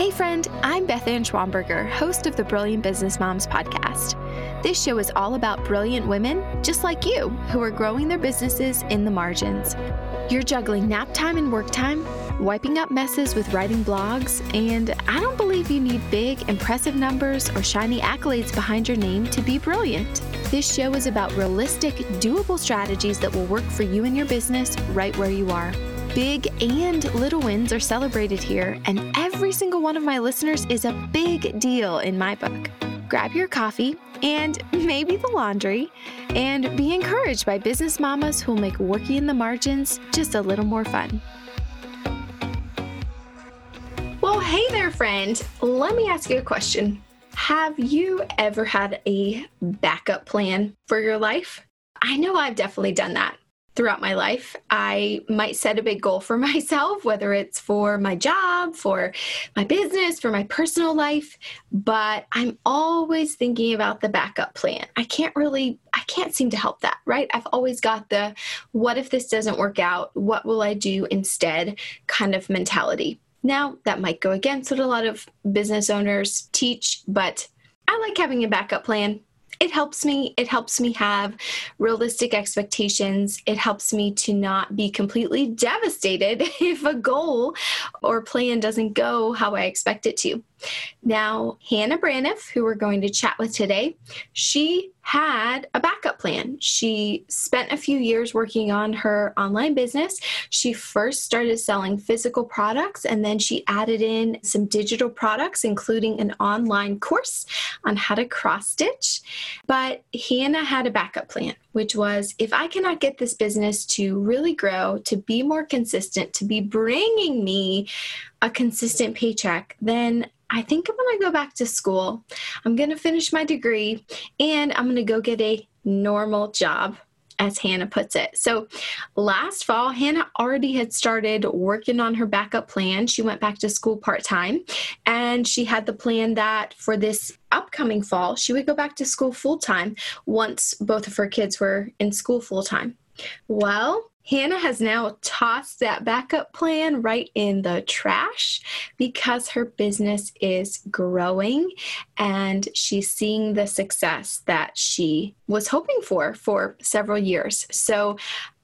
Hey, friend, I'm Beth Anne Schwamberger, host of the Brilliant Business Moms podcast. This show is all about brilliant women just like you who are growing their businesses in the margins. You're juggling nap time and work time, wiping up messes with writing blogs, and I don't believe you need big, impressive numbers or shiny accolades behind your name to be brilliant. This show is about realistic, doable strategies that will work for you and your business right where you are. Big and little wins are celebrated here, and every single one of my listeners is a big deal in my book. Grab your coffee and maybe the laundry, and be encouraged by business mamas who'll make working in the margins just a little more fun. Well, hey there, friend. Let me ask you a question. Have you ever had a backup plan for your life? I know I've definitely done that throughout my life. I might set a big goal for myself, whether it's for my job, for my business, for my personal life, but I'm always thinking about the backup plan. I can't really, I can't seem to help that, right? I've always got the what if this doesn't work out? What will I do instead kind of mentality. Now, that might go against what a lot of business owners teach, but I like having a backup plan it helps me it helps me have realistic expectations. It helps me to not be completely devastated if a goal or plan doesn't go how i expect it to now hannah braniff who we're going to chat with today she had a backup plan. She spent a few years working on her online business. She first started selling physical products and then she added in some digital products, including an online course on how to cross stitch. But Hannah had a backup plan, which was if I cannot get this business to really grow, to be more consistent, to be bringing me a consistent paycheck, then I think I'm going to go back to school. I'm going to finish my degree and I'm going to go get a normal job as Hannah puts it. So last fall, Hannah already had started working on her backup plan. She went back to school part time and she had the plan that for this upcoming fall, she would go back to school full time once both of her kids were in school full time. Well, Hannah has now tossed that backup plan right in the trash because her business is growing and she's seeing the success that she was hoping for for several years. So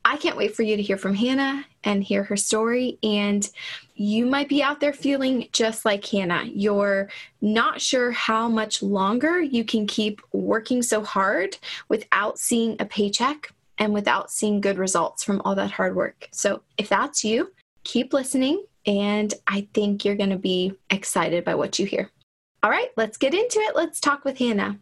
I can't wait for you to hear from Hannah and hear her story. And you might be out there feeling just like Hannah. You're not sure how much longer you can keep working so hard without seeing a paycheck and without seeing good results from all that hard work. So if that's you, keep listening, and I think you're going to be excited by what you hear. All right, let's get into it. Let's talk with Hannah.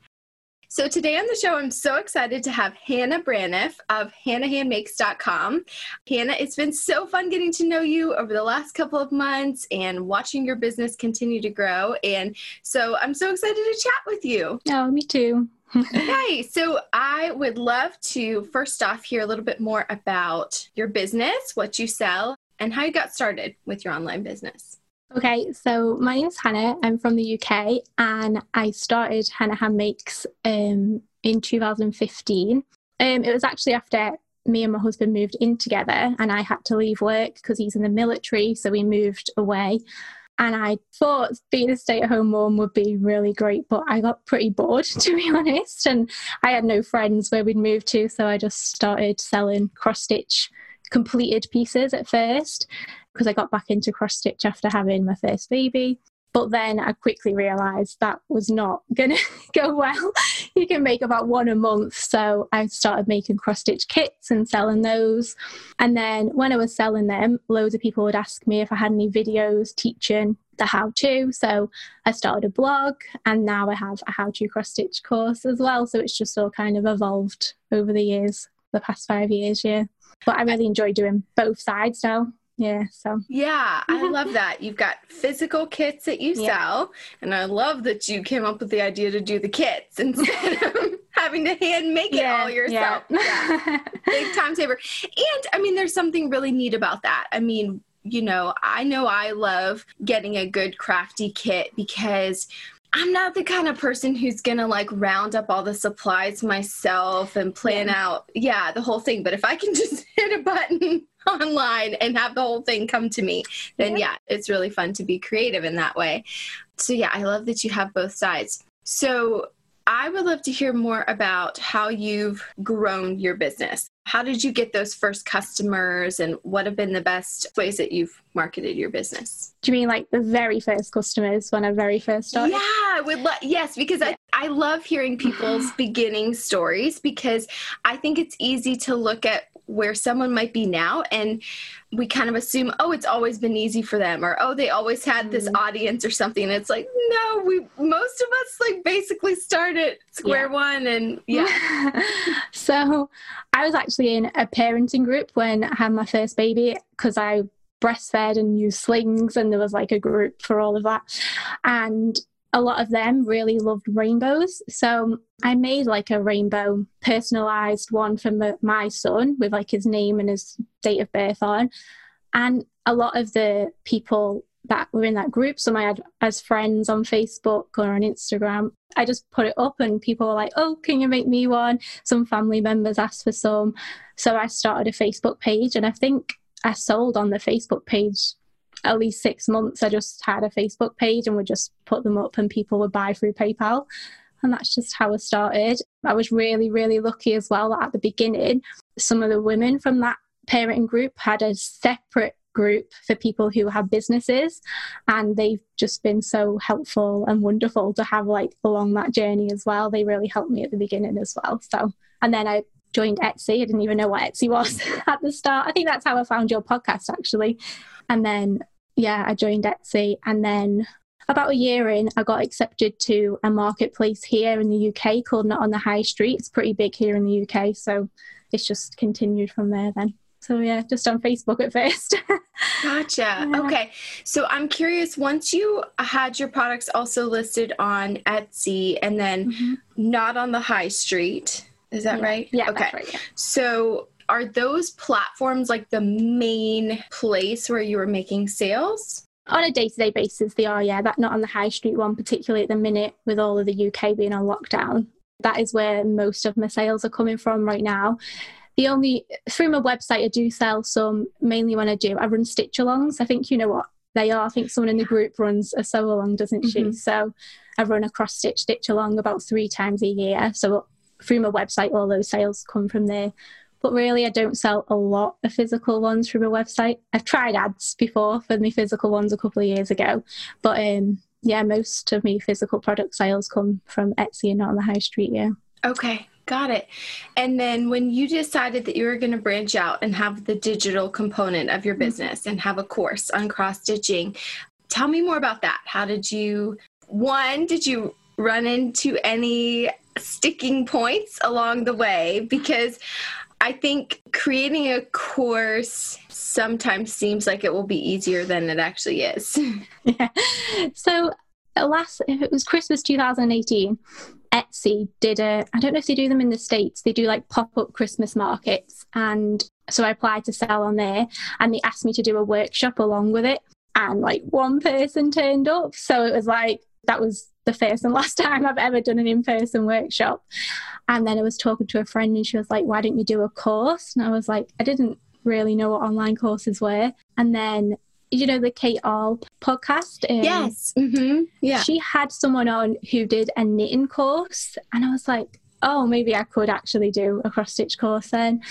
So today on the show, I'm so excited to have Hannah Braniff of hannahhandmakes.com. Hannah, it's been so fun getting to know you over the last couple of months and watching your business continue to grow. And so I'm so excited to chat with you. Oh, me too. Okay, so I would love to first off hear a little bit more about your business, what you sell, and how you got started with your online business. Okay, so my name is Hannah. I'm from the UK and I started Hannah Handmakes um, in 2015. Um, it was actually after me and my husband moved in together and I had to leave work because he's in the military, so we moved away. And I thought being a stay at home mom would be really great, but I got pretty bored, to be honest. And I had no friends where we'd moved to, so I just started selling cross stitch completed pieces at first because I got back into cross stitch after having my first baby. But then I quickly realized that was not going to go well. you can make about one a month. So I started making cross stitch kits and selling those. And then when I was selling them, loads of people would ask me if I had any videos teaching the how to. So I started a blog and now I have a how to cross stitch course as well. So it's just all kind of evolved over the years, the past five years, yeah. But I really enjoy doing both sides now yeah so yeah i love that you've got physical kits that you yeah. sell and i love that you came up with the idea to do the kits instead of having to hand make it yeah, all yourself yeah. yeah. big time saver and i mean there's something really neat about that i mean you know i know i love getting a good crafty kit because I'm not the kind of person who's gonna like round up all the supplies myself and plan yeah. out, yeah, the whole thing. But if I can just hit a button online and have the whole thing come to me, then yeah. yeah, it's really fun to be creative in that way. So yeah, I love that you have both sides. So I would love to hear more about how you've grown your business. How did you get those first customers and what have been the best ways that you've marketed your business? Do you mean like the very first customers when I very first started? Yeah, I would lo- yes, because I, I love hearing people's beginning stories because I think it's easy to look at where someone might be now and we kind of assume oh it's always been easy for them or oh they always had this mm-hmm. audience or something and it's like no we most of us like basically start at square yeah. one and yeah so i was actually in a parenting group when i had my first baby because i breastfed and used slings and there was like a group for all of that and a lot of them really loved rainbows. So I made like a rainbow personalized one for my son with like his name and his date of birth on. And a lot of the people that were in that group, some I had as friends on Facebook or on Instagram, I just put it up and people were like, oh, can you make me one? Some family members asked for some. So I started a Facebook page and I think I sold on the Facebook page at least six months, I just had a Facebook page and would just put them up and people would buy through PayPal. And that's just how I started. I was really, really lucky as well that at the beginning, some of the women from that parenting group had a separate group for people who have businesses and they've just been so helpful and wonderful to have like along that journey as well. They really helped me at the beginning as well so. And then i joined etsy. I didn't even know what etsy was at the start. I think that's how i found your podcast actually. And then yeah, I joined Etsy and then about a year in, I got accepted to a marketplace here in the UK called Not on the High Street. It's pretty big here in the UK, so it's just continued from there then. So yeah, just on Facebook at first. gotcha. Yeah. Okay. So I'm curious, once you had your products also listed on Etsy and then mm-hmm. not on the high street, is that yeah. right? Yeah. Okay. Right, yeah. So are those platforms like the main place where you were making sales? On a day to day basis, they are, yeah. That not on the high street one, particularly at the minute with all of the UK being on lockdown. That is where most of my sales are coming from right now. The only through my website, I do sell some mainly when I do. I run stitch alongs. I think you know what they are. I think someone in the group runs a sew along, doesn't she? Mm-hmm. So I run a cross stitch stitch along about three times a year. So through my website, all those sales come from there but really I don't sell a lot of physical ones through my website. I've tried ads before for my physical ones a couple of years ago, but um, yeah, most of my physical product sales come from Etsy and not on the high street. Yeah. Okay, got it. And then when you decided that you were going to branch out and have the digital component of your mm-hmm. business and have a course on cross stitching, tell me more about that. How did you, one, did you run into any sticking points along the way? Because I think creating a course sometimes seems like it will be easier than it actually is. yeah. So last if it was Christmas 2018, Etsy did a I don't know if they do them in the States, they do like pop-up Christmas markets and so I applied to sell on there and they asked me to do a workshop along with it and like one person turned up. So it was like that was the first and last time I've ever done an in person workshop. And then I was talking to a friend and she was like, Why don't you do a course? And I was like, I didn't really know what online courses were. And then you know the Kate Ahl podcast? Um, yes. Mm-hmm. Yeah. She had someone on who did a knitting course, and I was like, oh, maybe I could actually do a cross stitch course then.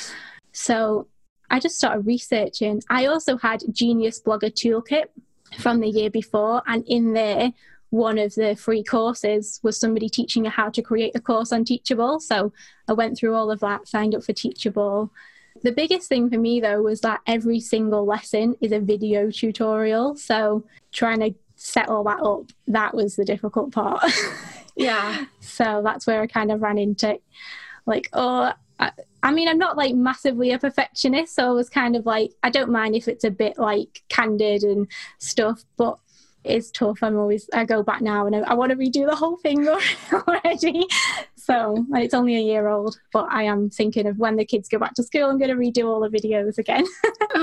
So I just started researching. I also had Genius Blogger Toolkit from the year before, and in there one of the free courses was somebody teaching you how to create a course on Teachable. So I went through all of that, signed up for Teachable. The biggest thing for me though was that every single lesson is a video tutorial. So trying to set all that up, that was the difficult part. yeah. So that's where I kind of ran into like, oh, I, I mean, I'm not like massively a perfectionist, so I was kind of like, I don't mind if it's a bit like candid and stuff, but it's tough. I'm always I go back now and I, I want to redo the whole thing already. So it's only a year old, but I am thinking of when the kids go back to school, I'm going to redo all the videos again.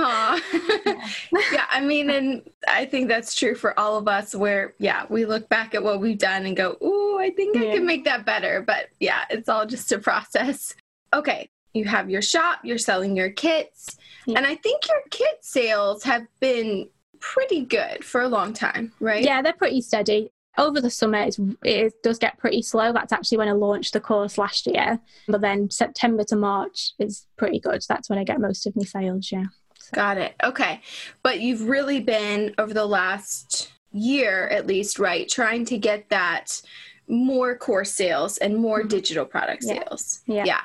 yeah. I mean, and I think that's true for all of us. Where yeah, we look back at what we've done and go, "Ooh, I think yeah. I can make that better." But yeah, it's all just a process. Okay, you have your shop, you're selling your kits, yeah. and I think your kit sales have been pretty good for a long time, right? Yeah, they're pretty steady. Over the summer, it does get pretty slow. That's actually when I launched the course last year. But then September to March is pretty good. That's when I get most of my sales, yeah. So. Got it. Okay. But you've really been, over the last year at least, right, trying to get that more course sales and more mm-hmm. digital product sales. Yeah. yeah.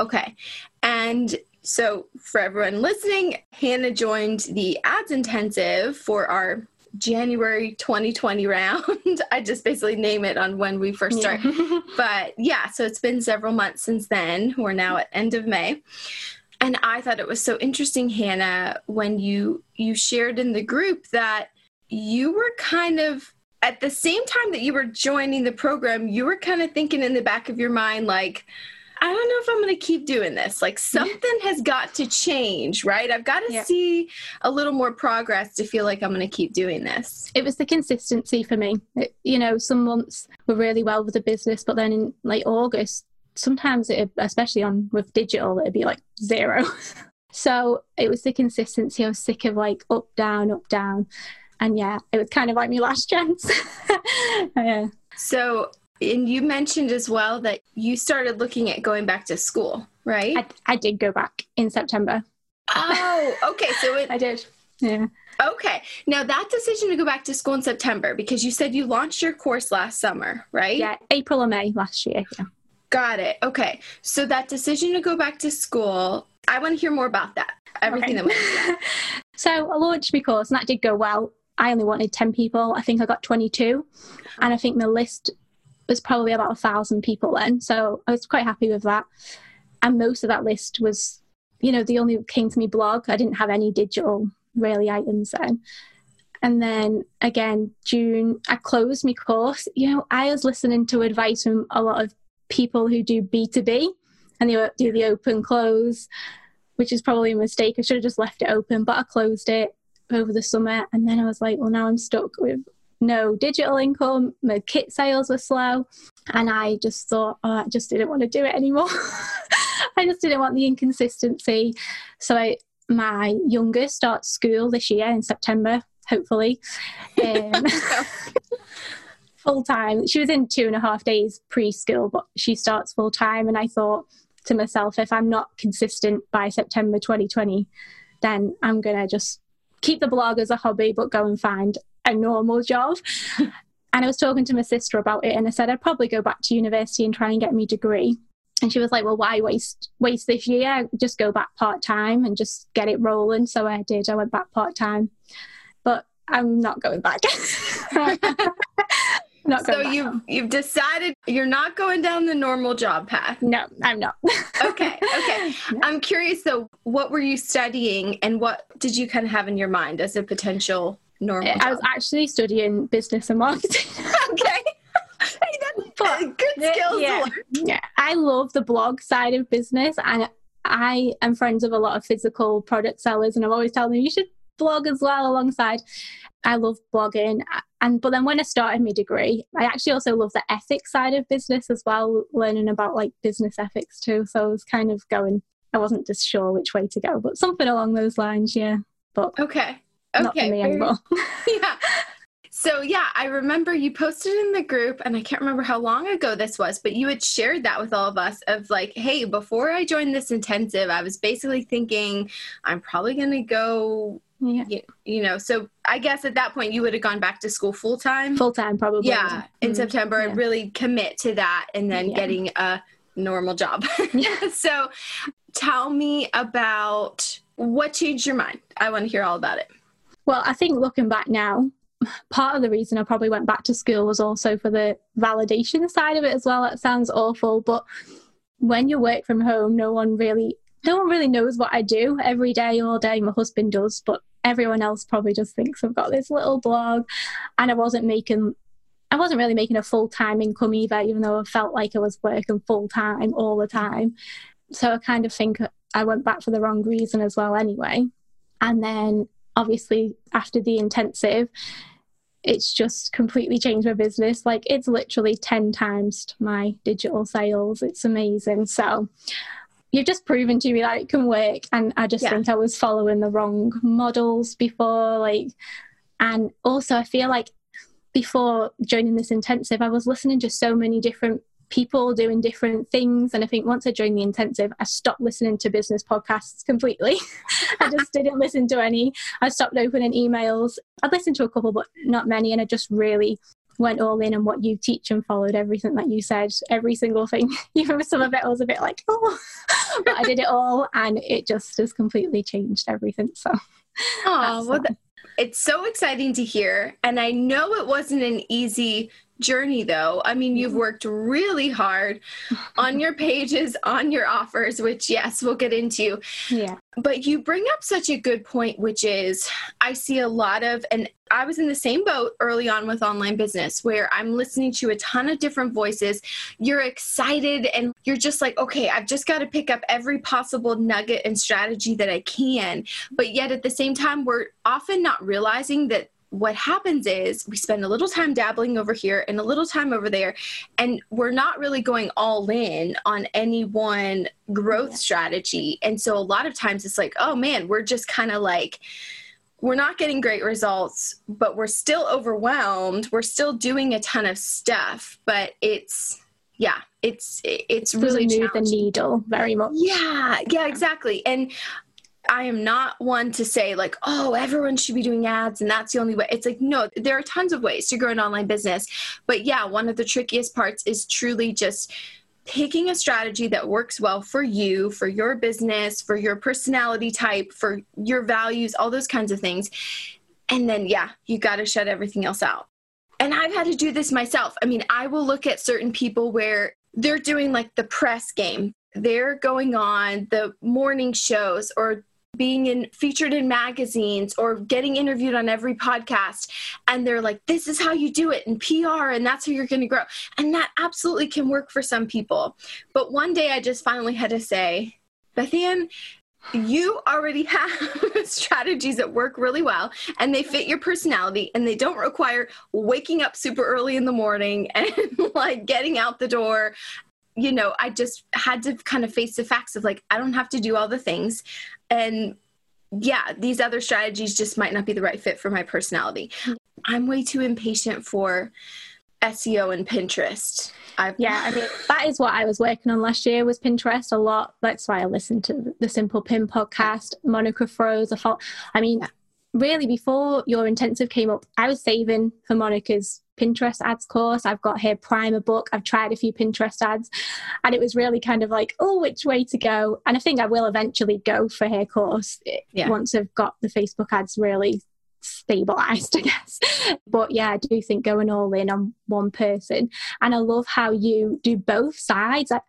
Okay. And so, for everyone listening, Hannah joined the ads intensive for our January 2020 round. I just basically name it on when we first start. Yeah. but yeah, so it's been several months since then. We're now at end of May. And I thought it was so interesting, Hannah, when you you shared in the group that you were kind of at the same time that you were joining the program, you were kind of thinking in the back of your mind, like, I don't know if I'm going to keep doing this. Like, something has got to change, right? I've got to yeah. see a little more progress to feel like I'm going to keep doing this. It was the consistency for me. It, you know, some months were really well with the business, but then in like August, sometimes it, especially on with digital, it'd be like zero. so it was the consistency. I was sick of like up, down, up, down and yeah, it was kind of like my last chance. yeah. So, and you mentioned as well that you started looking at going back to school, right? I, I did go back in September. Oh, okay. So it, I did. Yeah. Okay. Now that decision to go back to school in September, because you said you launched your course last summer, right? Yeah, April or May last year. Yeah. Got it. Okay. So that decision to go back to school, I want to hear more about that. Everything okay. that went So I launched my course and that did go well. I only wanted 10 people. I think I got 22. And I think the list was probably about a thousand people then. So I was quite happy with that. And most of that list was, you know, the only came to me blog. I didn't have any digital really items then. And then again, June, I closed my course. You know, I was listening to advice from a lot of people who do B2B and they do the open close, which is probably a mistake. I should have just left it open, but I closed it over the summer. And then I was like, well, now I'm stuck with no digital income. My kit sales were slow. And I just thought, oh, I just didn't want to do it anymore. I just didn't want the inconsistency. So I, my youngest starts school this year in September, hopefully. Um, full time. She was in two and a half days preschool, but she starts full time. And I thought to myself, if I'm not consistent by September 2020, then I'm going to just keep the blog as a hobby, but go and find a normal job. and I was talking to my sister about it, and I said I'd probably go back to university and try and get my degree. And she was like, "Well, why waste waste this year? Just go back part time and just get it rolling." So I did. I went back part time, but I'm not going back. not so you've you've decided you're not going down the normal job path. No, I'm not. okay, okay. No. I'm curious though, what were you studying and what did you kind of have in your mind as a potential normal? I was actually studying business and marketing. okay. but, good skills yeah, yeah, I love the blog side of business and I am friends with a lot of physical product sellers and I'm always telling them you should blog as well alongside. I love blogging and but then when I started my degree, I actually also love the ethics side of business as well, learning about like business ethics too. So I was kind of going. I wasn't just sure which way to go, but something along those lines, yeah. But okay, okay, yeah. So yeah, I remember you posted in the group, and I can't remember how long ago this was, but you had shared that with all of us of like, hey, before I joined this intensive, I was basically thinking I'm probably gonna go yeah. You, you, know, so I guess at that point you would have gone back to school full time. Full time, probably. Yeah, in mm-hmm. September, yeah. really commit to that and then yeah. getting a normal job. Yeah. so tell me about what changed your mind. I want to hear all about it. Well, I think looking back now, part of the reason I probably went back to school was also for the validation side of it as well. It sounds awful, but when you work from home, no one really no one really knows what I do every day, all day. My husband does, but everyone else probably just thinks I've got this little blog. And I wasn't making, I wasn't really making a full time income either, even though I felt like I was working full time all the time. So I kind of think I went back for the wrong reason as well, anyway. And then obviously after the intensive, it's just completely changed my business. Like it's literally 10 times my digital sales. It's amazing. So you've just proven to me that it can work. And I just yeah. think I was following the wrong models before, like, and also I feel like before joining this intensive, I was listening to so many different people doing different things. And I think once I joined the intensive, I stopped listening to business podcasts completely. I just didn't listen to any. I stopped opening emails. I'd listened to a couple, but not many. And I just really went all in on what you teach and followed everything that you said, every single thing. Even with some of it I was a bit like, oh, but I did it all and it just has completely changed everything. So, oh, well, it's so exciting to hear. And I know it wasn't an easy journey though. I mean you've worked really hard on your pages on your offers which yes we'll get into. Yeah. But you bring up such a good point which is i see a lot of and i was in the same boat early on with online business where i'm listening to a ton of different voices. You're excited and you're just like okay i've just got to pick up every possible nugget and strategy that i can. But yet at the same time we're often not realizing that what happens is we spend a little time dabbling over here and a little time over there and we're not really going all in on any one growth yeah. strategy. And so a lot of times it's like oh man we're just kind of like we're not getting great results but we're still overwhelmed. We're still doing a ton of stuff but it's yeah it's it's really move the needle very much. Yeah yeah exactly. And I am not one to say, like, oh, everyone should be doing ads and that's the only way. It's like, no, there are tons of ways to grow an online business. But yeah, one of the trickiest parts is truly just picking a strategy that works well for you, for your business, for your personality type, for your values, all those kinds of things. And then, yeah, you got to shut everything else out. And I've had to do this myself. I mean, I will look at certain people where they're doing like the press game they're going on the morning shows or being in featured in magazines or getting interviewed on every podcast. And they're like this is how you do it in PR and that's how you're going to grow. And that absolutely can work for some people. But one day I just finally had to say Beth Anne you already have strategies that work really well and they fit your personality and they don't require waking up super early in the morning and like getting out the door you know, I just had to kind of face the facts of like, I don't have to do all the things. And yeah, these other strategies just might not be the right fit for my personality. I'm way too impatient for SEO and Pinterest. I've, yeah, I mean that is what I was working on last year was Pinterest a lot. That's why I listened to the Simple Pin podcast. Monica Froese. a fault. I mean, yeah. really, before your intensive came up, I was saving for Monica's Pinterest ads course. I've got her primer book. I've tried a few Pinterest ads, and it was really kind of like, oh, which way to go? And I think I will eventually go for her course eh, yeah. once I've got the Facebook ads really stabilized, I guess. But yeah, I do think going all in on one person. And I love how you do both sides. I,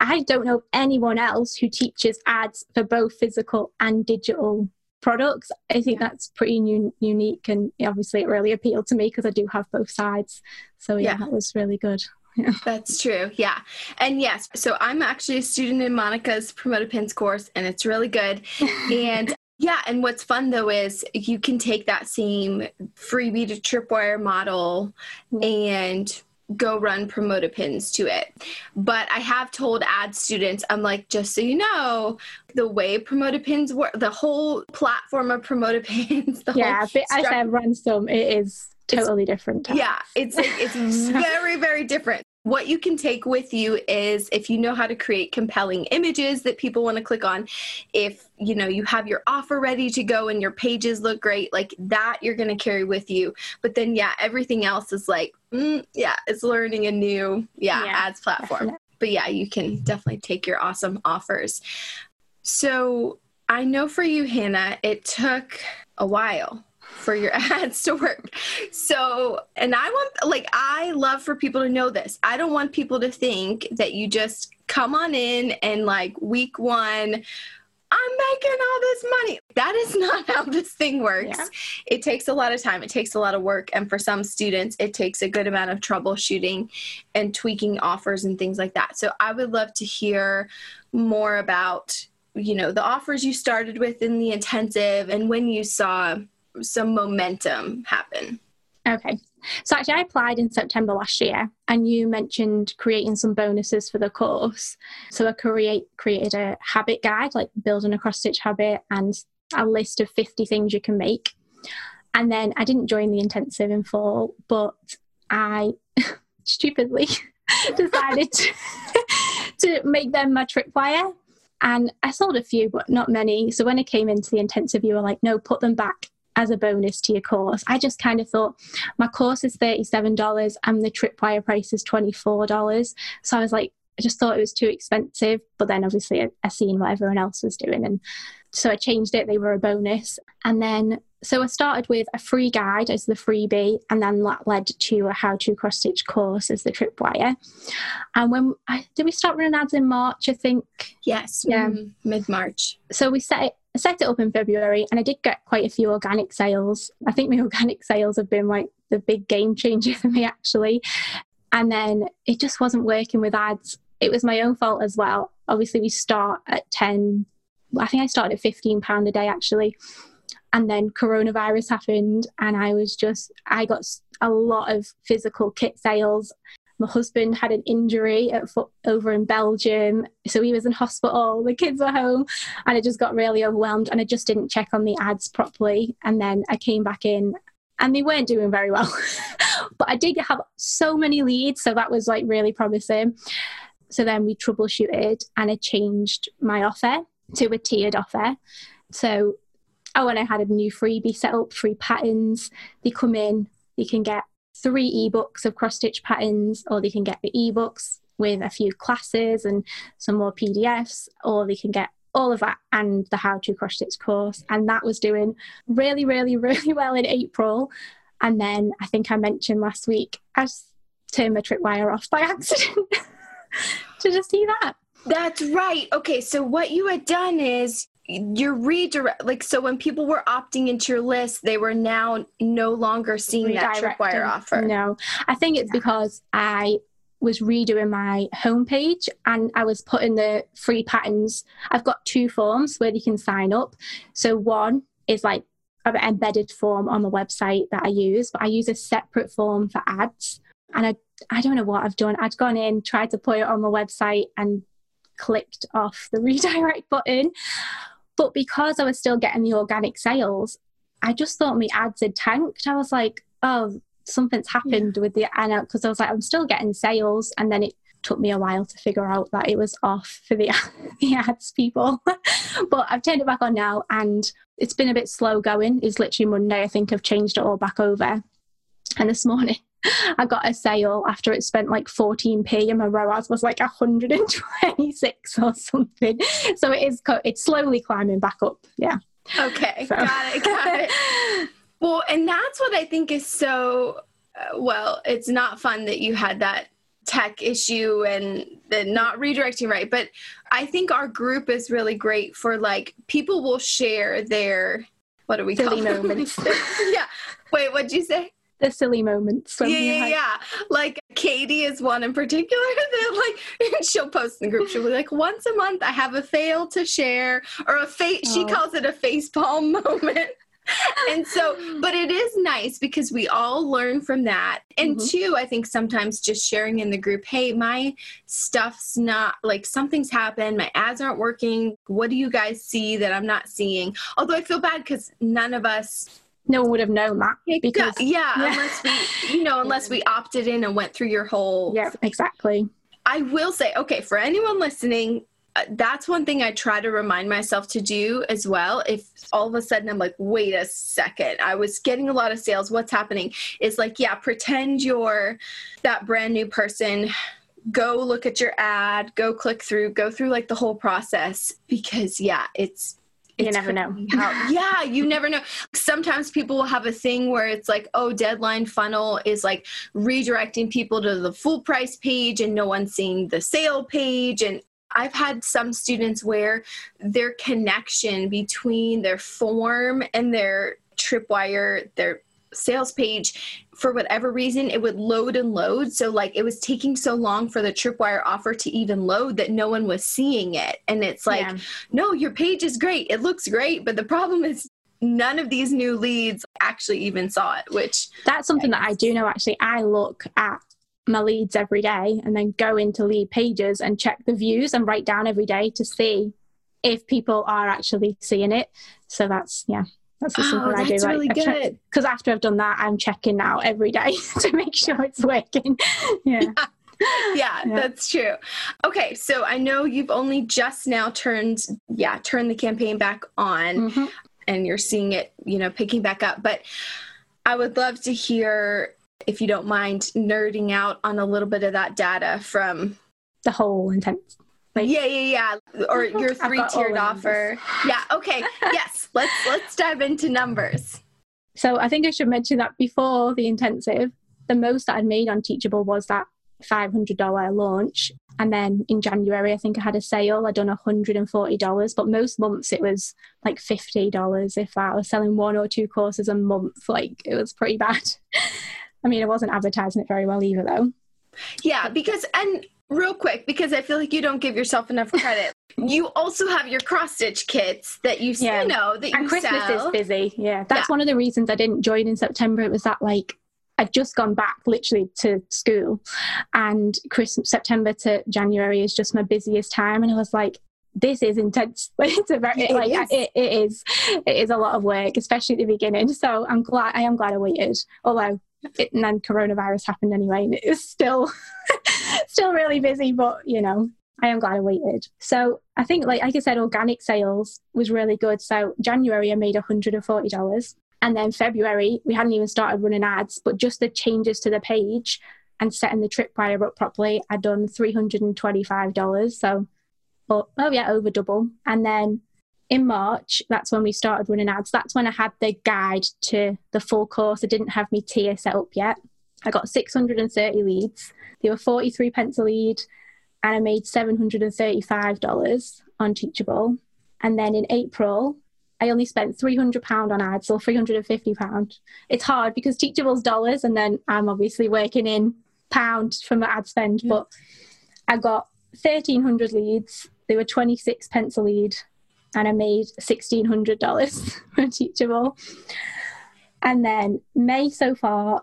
I don't know anyone else who teaches ads for both physical and digital products. I think that's pretty un- unique, and obviously it really appealed to me because I do have both sides. So yeah, yeah. that was really good. Yeah. That's true. Yeah. And yes, so I'm actually a student in Monica's Promoted Pins course, and it's really good. and yeah, and what's fun though is you can take that same freebie to tripwire model mm-hmm. and go run Promoted Pins to it. But I have told ad students, I'm like, just so you know, the way Promoted Pins work, the whole platform of Promoted Pins. yeah, but as I run some, it is totally different. Yeah, it's it's very very different what you can take with you is if you know how to create compelling images that people want to click on if you know you have your offer ready to go and your pages look great like that you're going to carry with you. But then yeah everything else is like mm, yeah it's learning a new yeah, yeah ads platform. definitely. but yeah you can definitely take your awesome offers. So i know for you hannah it took a while for your ads to work. So, and I want, like, I love for people to know this. I don't want people to think that you just come on in and, like, week one, I'm making all this money. That is not how this thing works. Yeah. It takes a lot of time, it takes a lot of work. And for some students, it takes a good amount of troubleshooting and tweaking offers and things like that. So, I would love to hear more about you know the offers you started with in the intensive and when you saw some momentum happen. Okay. So actually, I applied in September last year, and you mentioned creating some bonuses for the course. So I create created a habit guide, like building a cross stitch habit, and a list of 50 things you can make. And then I didn't join the intensive in fall, but I stupidly decided to, to make them my tripwire. And I sold a few, but not many. So when I came into the intensive, you were like, no, put them back as a bonus to your course. I just kind of thought my course is $37 and the tripwire price is $24. So I was like, I just thought it was too expensive. But then obviously I, I seen what everyone else was doing. And so I changed it. They were a bonus. And then so I started with a free guide as the freebie, and then that led to a how to cross stitch course as the tripwire. And when I, did we start running ads in March? I think. Yes. Yeah. Mm, Mid March. So we set it. I set it up in February, and I did get quite a few organic sales. I think my organic sales have been like the big game changer for me, actually. And then it just wasn't working with ads. It was my own fault as well. Obviously, we start at ten. I think I started at fifteen pound a day actually and then coronavirus happened and i was just i got a lot of physical kit sales my husband had an injury at, over in belgium so he was in hospital the kids were home and i just got really overwhelmed and i just didn't check on the ads properly and then i came back in and they weren't doing very well. But i did have so many leads so that was like really promising. So then we troubleshooted and i changed my offer to a tiered offer. So oh, and I had a new freebie set up, free patterns. They come in, they can get three ebooks of cross stitch patterns, or they can get the ebooks with a few classes and some more PDFs, or they can get all of that and the how to cross stitch course. And that was doing really, really, really well in April. And then I think I mentioned last week, I turned my tripwire off by accident to just see that. That's right. Okay, so what you had done is your redirect like so when people were opting into your list they were now no longer seeing that tripwire offer. No. I think it's yeah. because i was redoing my homepage and i was putting the free patterns. I've got two forms where you can sign up. So one is like an embedded form on the website that i use but i use a separate form for ads. And i i don't know what i've done. I'd gone in tried to put it on the website and clicked off the redirect button but because I was still getting the organic sales, I just thought my ads had tanked. I was like, oh, something's happened yeah. with the ad because I was like, I'm still getting sales. And then it took me a while to figure out that it was off for the, the ads people. but I've turned it back on now and it's been a bit slow going. It's literally Monday. I think I've changed it all back over. And this morning I got a sale after it spent like 14p and my ROAS was like 126 or something. So it is, it's slowly climbing back up. Yeah. Okay. So. Got it. Got it. well, and that's what I think is so, uh, well, it's not fun that you had that tech issue and the not redirecting right. But I think our group is really great for like people will share their, what do we Silly call moments. yeah. Wait, what'd you say? The silly moments. Yeah, yeah, yeah. Like Katie is one in particular that like she'll post in the group. She'll be like, once a month I have a fail to share or a face. Oh. She calls it a face palm moment. and so, but it is nice because we all learn from that. And mm-hmm. two, I think sometimes just sharing in the group, hey, my stuff's not like something's happened, my ads aren't working. What do you guys see that I'm not seeing? Although I feel bad because none of us no one would have known that because yeah, yeah, unless we you know unless we opted in and went through your whole yeah exactly. I will say okay for anyone listening uh, that's one thing i try to remind myself to do as well. If all of a sudden i'm like wait a second i was getting a lot of sales what's happening? Is like yeah pretend you're that brand new person. Go look at your ad go click through go through like the whole process because yeah it's you never know. how, yeah you never know. Sometimes people will have a thing where it's like oh deadline funnel is like redirecting people to the full price page and no one's seeing the sale page. And I've had some students where their connection between their form and their tripwire, their sales page for whatever reason it would load and load so like it was taking so long for the tripwire offer to even load that no one was seeing it and it's like yeah. no your page is great it looks great but the problem is none of these new leads actually even saw it, which that's something that I do know actually. I look at my leads every day and then go into Leadpages and check the views and write down every day to see if people are actually seeing it. So that's yeah. That's oh, something I do. Like, really good. Because after I've done that, I'm checking now every day to make sure it's working. yeah. yeah. yeah, that's true. Okay, so I know you've only just now turned, yeah, turned the campaign back on, mm-hmm. and you're seeing it, you know, picking back up. But I would love to hear, if you don't mind, nerding out on a little bit of that data from the whole intent. Like, yeah, yeah, yeah. Or your three tiered offer. Yeah. Okay. yes. Let's let's dive into numbers. So I think I should mention that before the intensive, the most that I'd made on Teachable was that $500 launch. And then in January, I think I had a sale. I'd done $140, but most months it was like $50 if I was selling one or two courses a month. Like it was pretty bad. I mean, I wasn't advertising it very well either, though. Yeah, because, and real quick, because I feel like you don't give yourself enough credit. you also have your cross stitch kits that you, yeah. you know, that you and Christmas sell. is busy. Yeah, that's yeah. one of the reasons I didn't join in September. It was that like I'd just gone back literally to school, and Christmas, September to January is just my busiest time. And I was like, this is intense. it's a very, it like is. It, it is, it is a lot of work, especially at the beginning. So I'm glad, I am glad I waited. Although, it, and then coronavirus happened anyway, and it was still, still really busy. But you know, I am glad I waited. So I think, like, like I said, organic sales was really good. So January, I made $140. And then February, we hadn't even started running ads, but just the changes to the page and setting the tripwire up properly, I'd done $325. So, oh, oh yeah, over double. And then in March, that's when we started running ads. That's when I had the guide to the full course. I didn't have my tier set up yet. I got 630 leads. They were 43 pence a lead, and I made $735 on Teachable. And then in April, I only spent £300 on ads or £350. It's hard because Teachable's dollars and then I'm obviously working in pounds from my ad spend, mm. but I got 1,300 leads. They were 26 pence a lead and I made $1,600 for Teachable. And then May so far,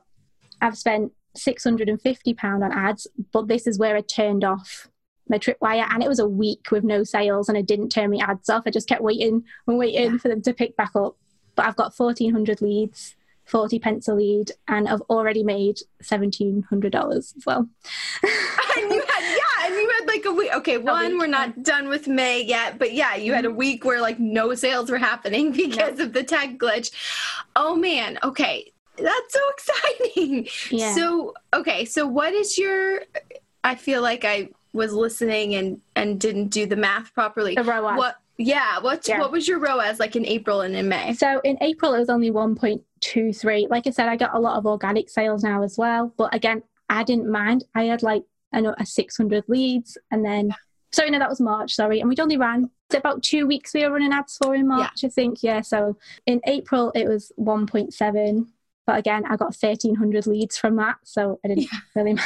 I've spent £650 on ads, but this is where I turned off my tripwire and it was a week with no sales and I didn't turn my ads off. I just kept waiting and waiting yeah. for them to pick back up. But I've got 1,400 leads, 40 pence a lead, and I've already made $1,700 as well. and you had, yeah, and you had like a week. Okay, one, we're not done with May yet, but yeah, you had a mm-hmm. week where like no sales were happening because of the tech glitch. Oh man, okay. That's so exciting. Yeah. So, okay, so what is your I feel like I was listening and and didn't do the math properly. The ROAS. What? Yeah. What? Yeah. What was your ROAS like in April and in May? So in April it was only one point two three. Like I said, I got a lot of organic sales now as well. But again, I didn't mind. I had like I know a six hundred leads, and then sorry, no, that was March. Sorry, and we'd only ran about two weeks. We were running ads for in March, yeah. I think. Yeah. So in April it was one point seven. But again, I got 1,300 leads from that, so I didn't yeah. really.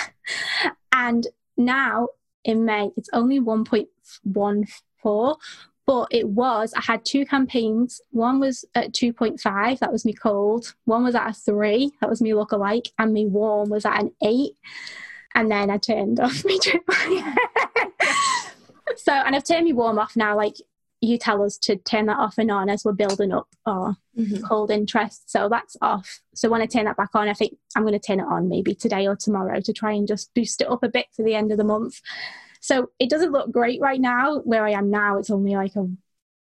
and now in May, it's only 1.14, but it was, I had two campaigns. One was at 2.5, that was me cold. One was at a three, that was me look-alike, and me warm was at an eight. And then I turned off my trip. so, and I've turned me warm off now. Like you tell us to turn that off and on as we're building up our mm-hmm. cold interest. So that's off. So when I turn that back on, I think I'm going to turn it on maybe today or tomorrow to try and just boost it up a bit for the end of the month. So it doesn't look great right now. Where I am now, it's only like a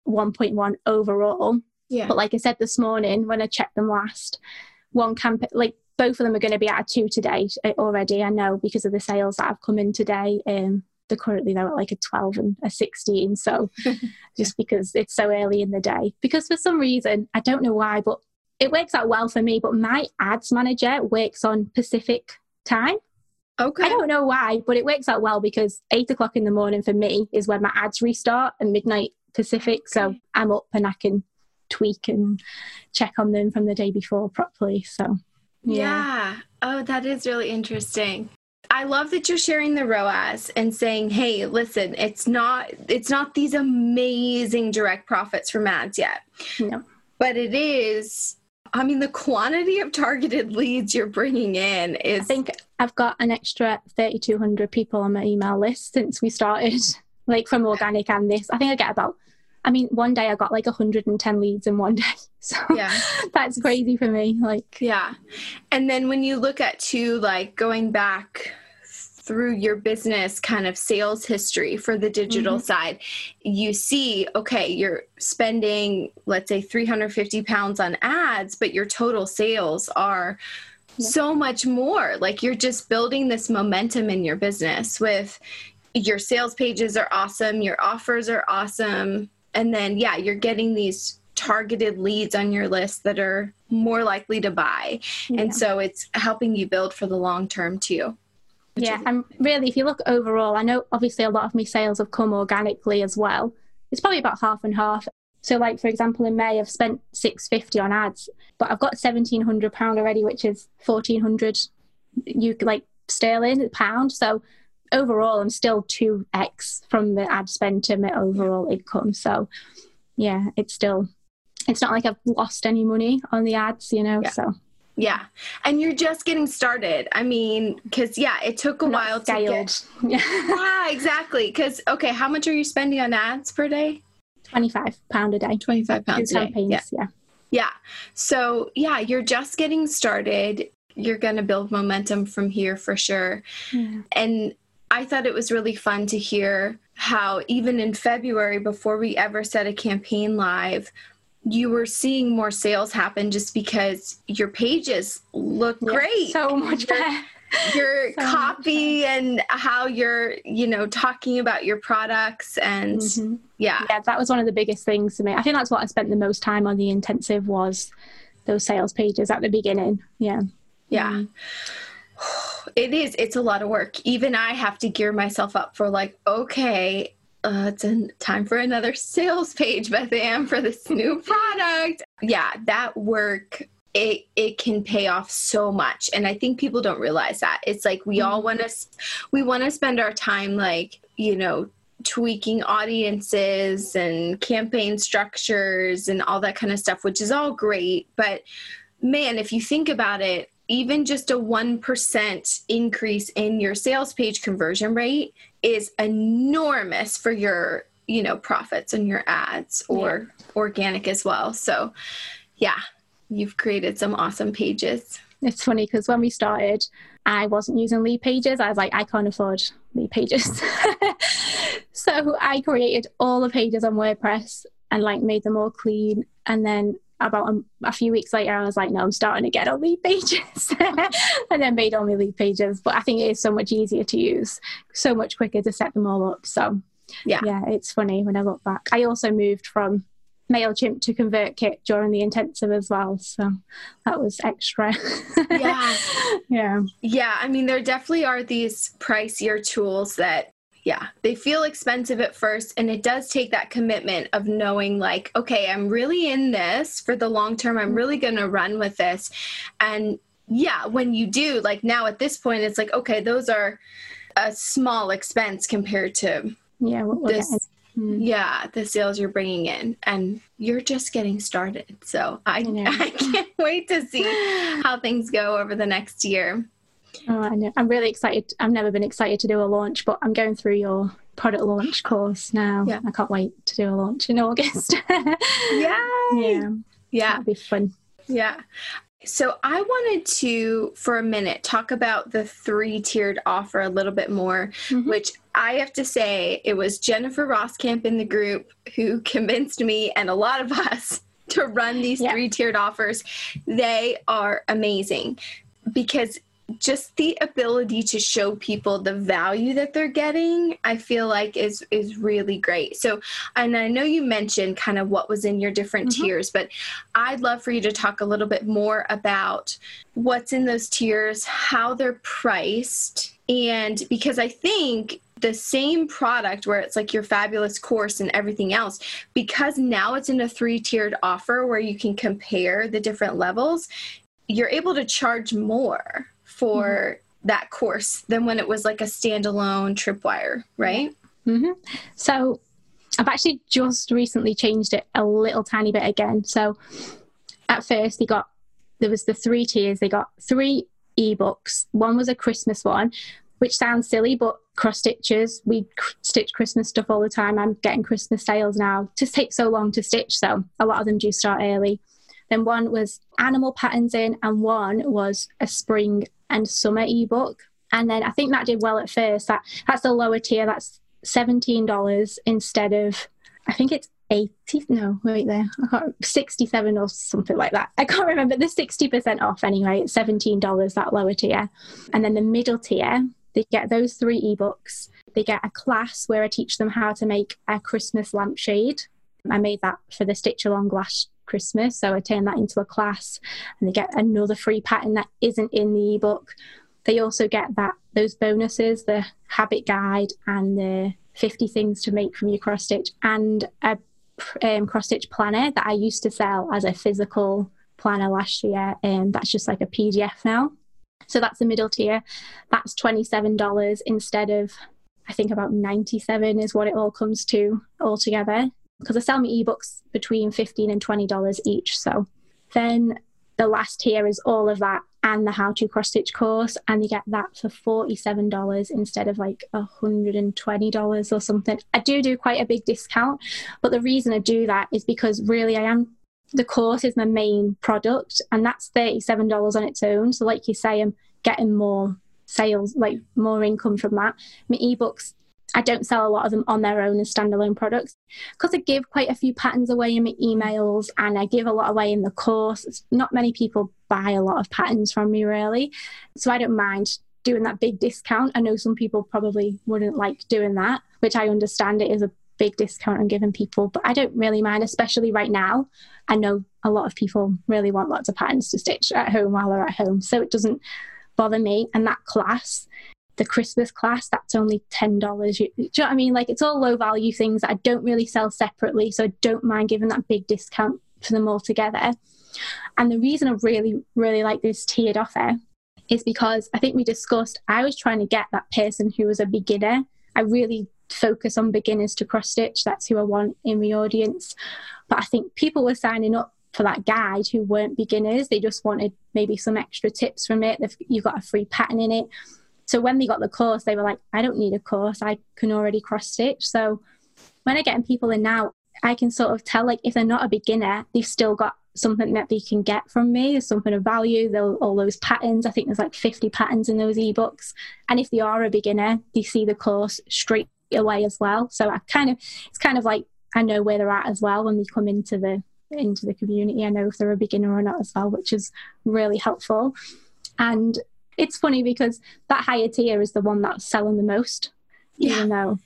1.1 overall. Yeah. But like I said this morning when I checked them last, one campaign, like both of them are going to be at a two today uh, already. I know because of the sales that have come in today. Um, they're currently they're at like a 12 and a 16 so just because it's so early in the day because for some reason i don't know why but it works out well for me but my ads manager works on pacific time okay i don't know why but it works out well because 8 o'clock in the morning for me is when my ads restart and midnight pacific okay. so i'm up and i can tweak and check on them from the day before properly so yeah. yeah. Oh, that is really interesting. I love that you're sharing the ROAS and saying, "Hey, listen, it's not it's not these amazing direct profits from ads yet." No. but it is I mean, the quantity of targeted leads you're bringing in is. I think I've got an extra 3,200 people on my email list since we started, like from organic and this. I think I get about, I mean, one day I got like 110 leads in one day. So yeah, that's crazy for me. Like, yeah. And then when you look at two, like going back through your business kind of sales history for the digital mm-hmm. side, you see, okay, you're spending, let's say, 350 pounds on ads, but your total sales are yeah. so much more. Like you're just building this momentum in your business with your sales pages are awesome, your offers are awesome. And then, yeah, you're getting these targeted leads on your list that are more likely to buy. Yeah. And so it's helping you build for the long term too. Yeah, and really, if you look overall, I know obviously a lot of my sales have come organically as well. It's probably about half and half. So, like for example, in May, I've spent six fifty on ads, but I've got seventeen hundred pound already, which is fourteen hundred, you like sterling pound. So overall, I'm still two x from the ad spend to my overall income. So, yeah, it's still, it's not like I've lost any money on the ads, you know. Yeah. So yeah. And you're just getting started. I mean, because, yeah, it took a Not while scaled. to get. yeah, exactly. Because, okay, how much are you spending on ads per day? £25 a day. 25 pounds a day. Yeah. yeah. Yeah. So, yeah, you're just getting started. You're going to build momentum from here for sure. Yeah. And I thought it was really fun to hear how, even in February, before we ever set a campaign live, you were seeing more sales happen just because your pages look yeah, great. So much better. Your so copy and how you're, you know, talking about your products and mm-hmm. yeah. Yeah, that was one of the biggest things to me. I think that's what I spent the most time on the intensive was those sales pages at the beginning. Yeah. Yeah. Mm-hmm. It is. It's a lot of work. Even I have to gear myself up for like, okay, uh, it's a time for another sales page, Beth Anne, for this new product. Yeah, that work it it can pay off so much and i think people don't realize that it's like we all want to we want to spend our time like you know tweaking audiences and campaign structures and all that kind of stuff which is all great but man if you think about it even just a 1% increase in your sales page conversion rate is enormous for your you know profits and your ads or yeah. organic as well. So yeah you've created some awesome pages. It's funny because when we started i wasn't using Leadpages. I was like i can't afford Leadpages. So i created all the pages on wordpress and like made them all clean. And then about a, a, few weeks later, I was like, no, I'm starting to get on Leadpages. and then made only Leadpages. But I think it is so much easier to use, so much quicker to set them all up. So, yeah, yeah it's funny when I look back. I also moved from MailChimp to ConvertKit during the intensive as well. So that was extra. yeah. Yeah. Yeah. I mean, there definitely are these pricier tools that yeah, they feel expensive at first. And it does take that commitment of knowing, like, okay, I'm really in this for the long term. I'm really going to run with this. And yeah, when you do, like now at this point, it's like, okay, those are a small expense compared to yeah, this. Mm-hmm. Yeah, the sales you're bringing in, and you're just getting started. So I, I can't wait to see how things go over the next year. Oh, I know. I'm really excited. I've never been excited to do a launch, but I'm going through your product launch course now. Yeah. I can't wait to do a launch in August. yeah. Yeah. Yeah. It'll be fun. Yeah. So I wanted to, for a minute, talk about the three tiered offer a little bit more, mm-hmm. which I have to say it was Jennifer Rosskamp in the group who convinced me and a lot of us to run these yeah. three tiered offers. They are amazing because just the ability to show people the value that they're getting i feel like is is really great so and i know you mentioned kind of what was in your different mm-hmm. tiers but i'd love for you to talk a little bit more about what's in those tiers how they're priced and because i think the same product where it's like your fabulous course and everything else because now it's in a three tiered offer where you can compare the different levels you're able to charge more for mm-hmm. that course than when it was like a standalone tripwire, right? Mm-hmm. So I've actually just recently changed it a little tiny bit again. So at first they got there was the three tiers. They got three ebooks. One was a Christmas one, which sounds silly, but cross stitches. We stitch Christmas stuff all the time. I'm getting Christmas sales now. It just takes so long to stitch, so a lot of them do start early. Then one was animal patterns in, and one was a spring and summer ebook. And then I think that did well at first. That that's the lower tier. That's seventeen dollars instead of I think it's 80 no wait there. 67 or something like that. I can't remember. The 60% off anyway. It's $17 that lower tier. And then the middle tier they get those three ebooks. They get a class where i teach them how to make a christmas lampshade. I made that for the stitch along last christmas so i turn that into a class and they get another free pattern that isn't in the ebook they also get that those bonuses the habit guide and the 50 things to make from your cross stitch and a um, cross stitch planner that I used to sell as a physical planner last year, and um, that's just like a PDF now. So that's the middle tier. That's $27 instead of, I think, about 97 is what it all comes to altogether. Because I sell my ebooks between 15 and $20 each. So then the last tier is all of that and the how to cross stitch course and you get that for $47 instead of like $120 or something. I do do quite a big discount but the reason i do that is because really i am the course is my main product and that's $37 on its own. So like you say i'm getting more sales like more income from that. My ebooks I don't sell a lot of them on their own as standalone products because I give quite a few patterns away in my emails and I give a lot away in the course. Not many people buy a lot of patterns from me, really. So I don't mind doing that big discount. I know some people probably wouldn't like doing that, which I understand it is a big discount I'm giving people, but I don't really mind, especially right now. I know a lot of people really want lots of patterns to stitch at home while they're at home, so it doesn't bother me. And that class the Christmas class, that's only $10. You, do you know what I mean? Like it's all low value things that I don't really sell separately. So I don't mind giving that big discount for them all together. And the reason I really, really like this tiered offer is because I think we discussed I was trying to get that person who was a beginner. I really focus on beginners to cross stitch. That's who I want in the audience. But I think people were signing up for that guide who weren't beginners. They just wanted maybe some extra tips from it. You've got a free pattern in it so when they got the course, they were like, I don't need a course. I can already cross stitch. So when I get people in now, I can sort of tell like if they're not a beginner, they've still got something that they can get from me. There's something of value. They'll all those patterns. I think there's like 50 patterns in those ebooks. And if they are a beginner, they see the course straight away as well. So I kind of it's kind of like I know where they're at as well when they come into the into the community. I know if they're a beginner or not as well, which is really helpful. And it's funny because that higher tier is the one that's selling the most, yeah. even though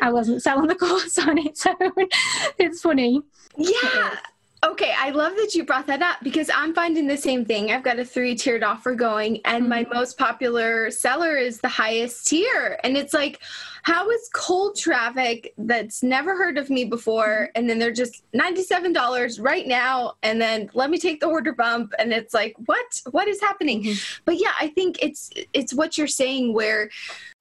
I wasn't selling the course on its own. it's funny. Yeah. Okay, I love that you brought that up because I'm finding the same thing. I've got a three tiered offer going, and mm-hmm. my most popular seller is the highest tier. And it's like, how is cold traffic that's never heard of me before, mm-hmm. and then they're just $97 right now, and then let me take the order bump, and it's like, what? What is happening? Mm-hmm. But yeah, I think it's it's what you're saying where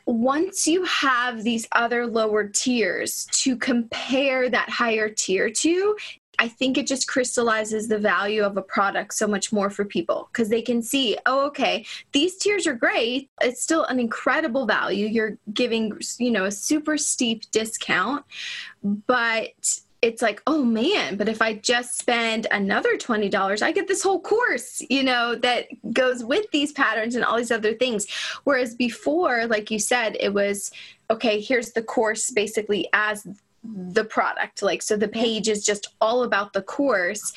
once you have these other lower tiers to compare that higher tier to, I think it just crystallizes the value of a product so much more for people because they can see, oh, okay, these tiers are great. It's still an incredible value. You're giving, you know, a super steep discount, but it's like, oh man, but if I just spend another $20, I get this whole course, you know, that goes with these patterns and all these other things. Whereas before, like you said, it was, okay, here's the course basically as the product like so the page is just all about the course.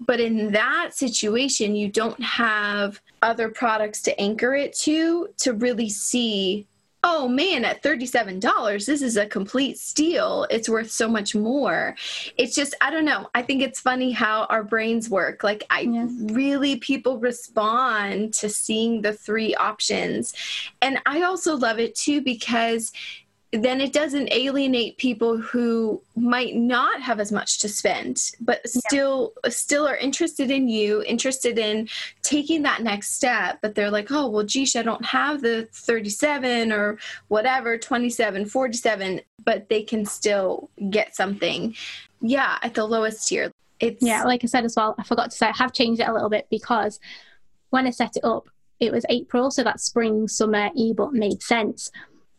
But in that situation you don't have other products to anchor it to to really see oh man at $37 this is a complete steal. It's worth so much more. It's just i don't know. I think it's funny how our brains work. Like i yeah. really people respond to seeing the three options. And i also love it too because then it doesn't alienate people who might not have as much to spend but still yeah. still are interested in you interested in taking that next step. But they're like oh well geez i don't have the 37 or whatever 27 47 but they can still get something. Yeah at the lowest tier. It's yeah like i said as well i forgot to say i have changed it a little bit because when i set it up it was april so that spring summer ebook made sense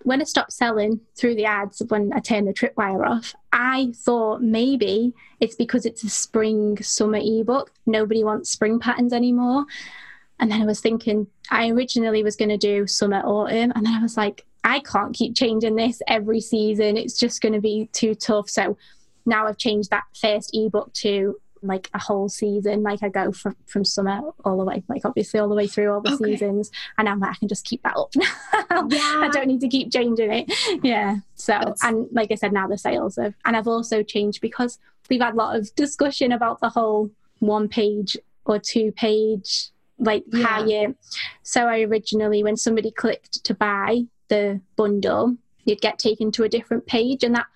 when I stopped selling through the ads when I turned the tripwire off, I thought maybe it's because it's a spring summer ebook. Nobody wants spring patterns anymore. And then I was thinking, I originally was going to do summer autumn. And then I was like, I can't keep changing this every season. It's just going to be too tough. So now I've changed that first ebook to like a whole season. Like I go from from summer all the way, like obviously all the way through all the okay. seasons, and I'm like I can just keep that up. yeah. I don't need to keep changing it. Yeah. So That's... and like I said, now the sales have, and I've also changed because we've had a lot of discussion about the whole one page or two page like yeah. how you. So I originally, when somebody clicked to buy the bundle, you'd get taken to a different page, and that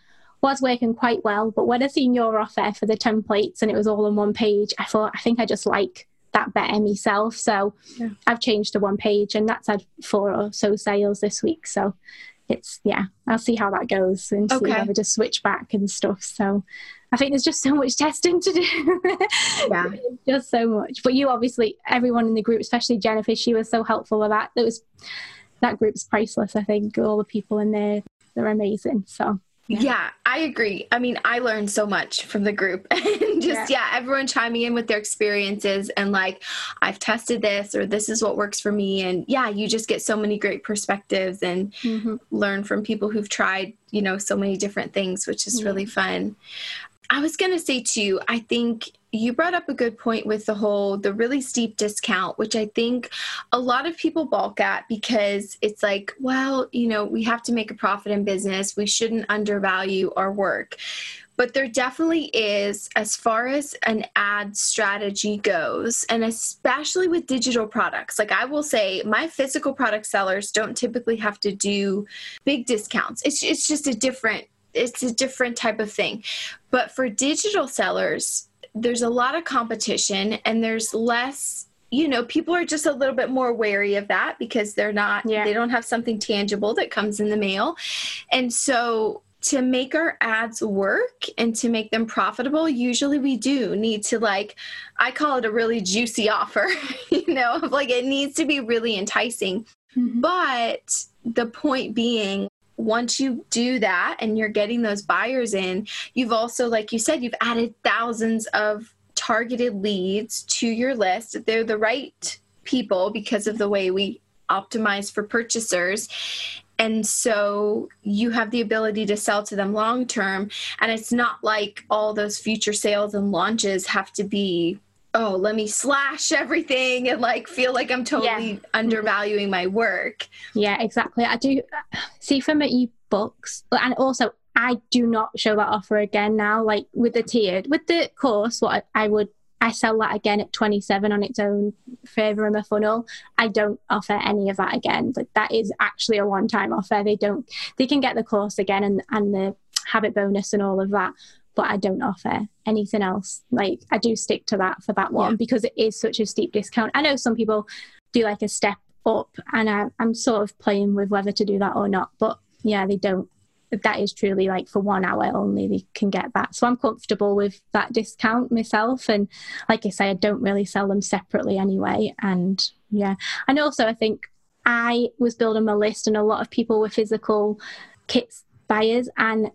was working quite well. But when I seen your offer for the templates and it was all on one page, I thought I think I just like that better myself. So yeah. I've changed to one page and that's had four or so sales this week. So it's yeah, I'll see how that goes and okay. see whether to switch back and stuff. So I think there's just so much testing to do. yeah. just so much. But you obviously everyone in the group, especially Jennifer, she was so helpful with that. That was that group's priceless, I think. All the people in there, they're amazing. So yeah. yeah. I agree. I mean, I learned so much from the group and just, yeah. yeah. everyone chiming in with their experiences and like, I've tested this or this is what works for me. And yeah, you just get so many great perspectives and mm-hmm. learn from people who've tried, you know, so many different things, which is really fun. I was going to say too, I think you brought up a good point with the whole the really steep discount which i think a lot of people balk at because it's like well you know we have to make a profit in business. We shouldn't undervalue our work. But there definitely is as far as an ad strategy goes and especially with digital products. Like i will say my physical product sellers don't typically have to do big discounts. It's, it's just a different it's a different type of thing but for digital sellers there's a lot of competition and there's less you know people are just a little bit more wary of that because they're not yeah. they don't have something tangible that comes in the mail and so to make our ads work and to make them profitable usually we do need to like i call it a really juicy offer you know like it needs to be really enticing mm-hmm. but the point being once you do that and you're getting those buyers in, you've also, like you said, you've added thousands of targeted leads to your list. They're the right people because of the way we optimize for purchasers. And so you have the ability to sell to them long term. And it's not like all those future sales and launches have to be oh, let me slash everything and like feel like I'm totally yeah. undervaluing my work. Yeah, exactly. I do see from my ebooks, and also I do not show that offer again now. Like with the tiered, with the course, what I, I would. I sell that again at 27 on its own further in my funnel. I don't offer any of that again. Like that is actually a one-time offer. They don't. They can get the course again and and the habit bonus and all of that but I don't offer anything else. Like I do stick to that for that one yeah. because it is such a steep discount. I know some people do like a step up, and I, I'm sort of playing with whether to do that or not. But yeah, they don't. That is truly like for one hour only they can get that. So I'm comfortable with that discount myself. And like I say, I don't really sell them separately anyway. And yeah, and also I think I was building my list, and a lot of people were physical kits buyers, and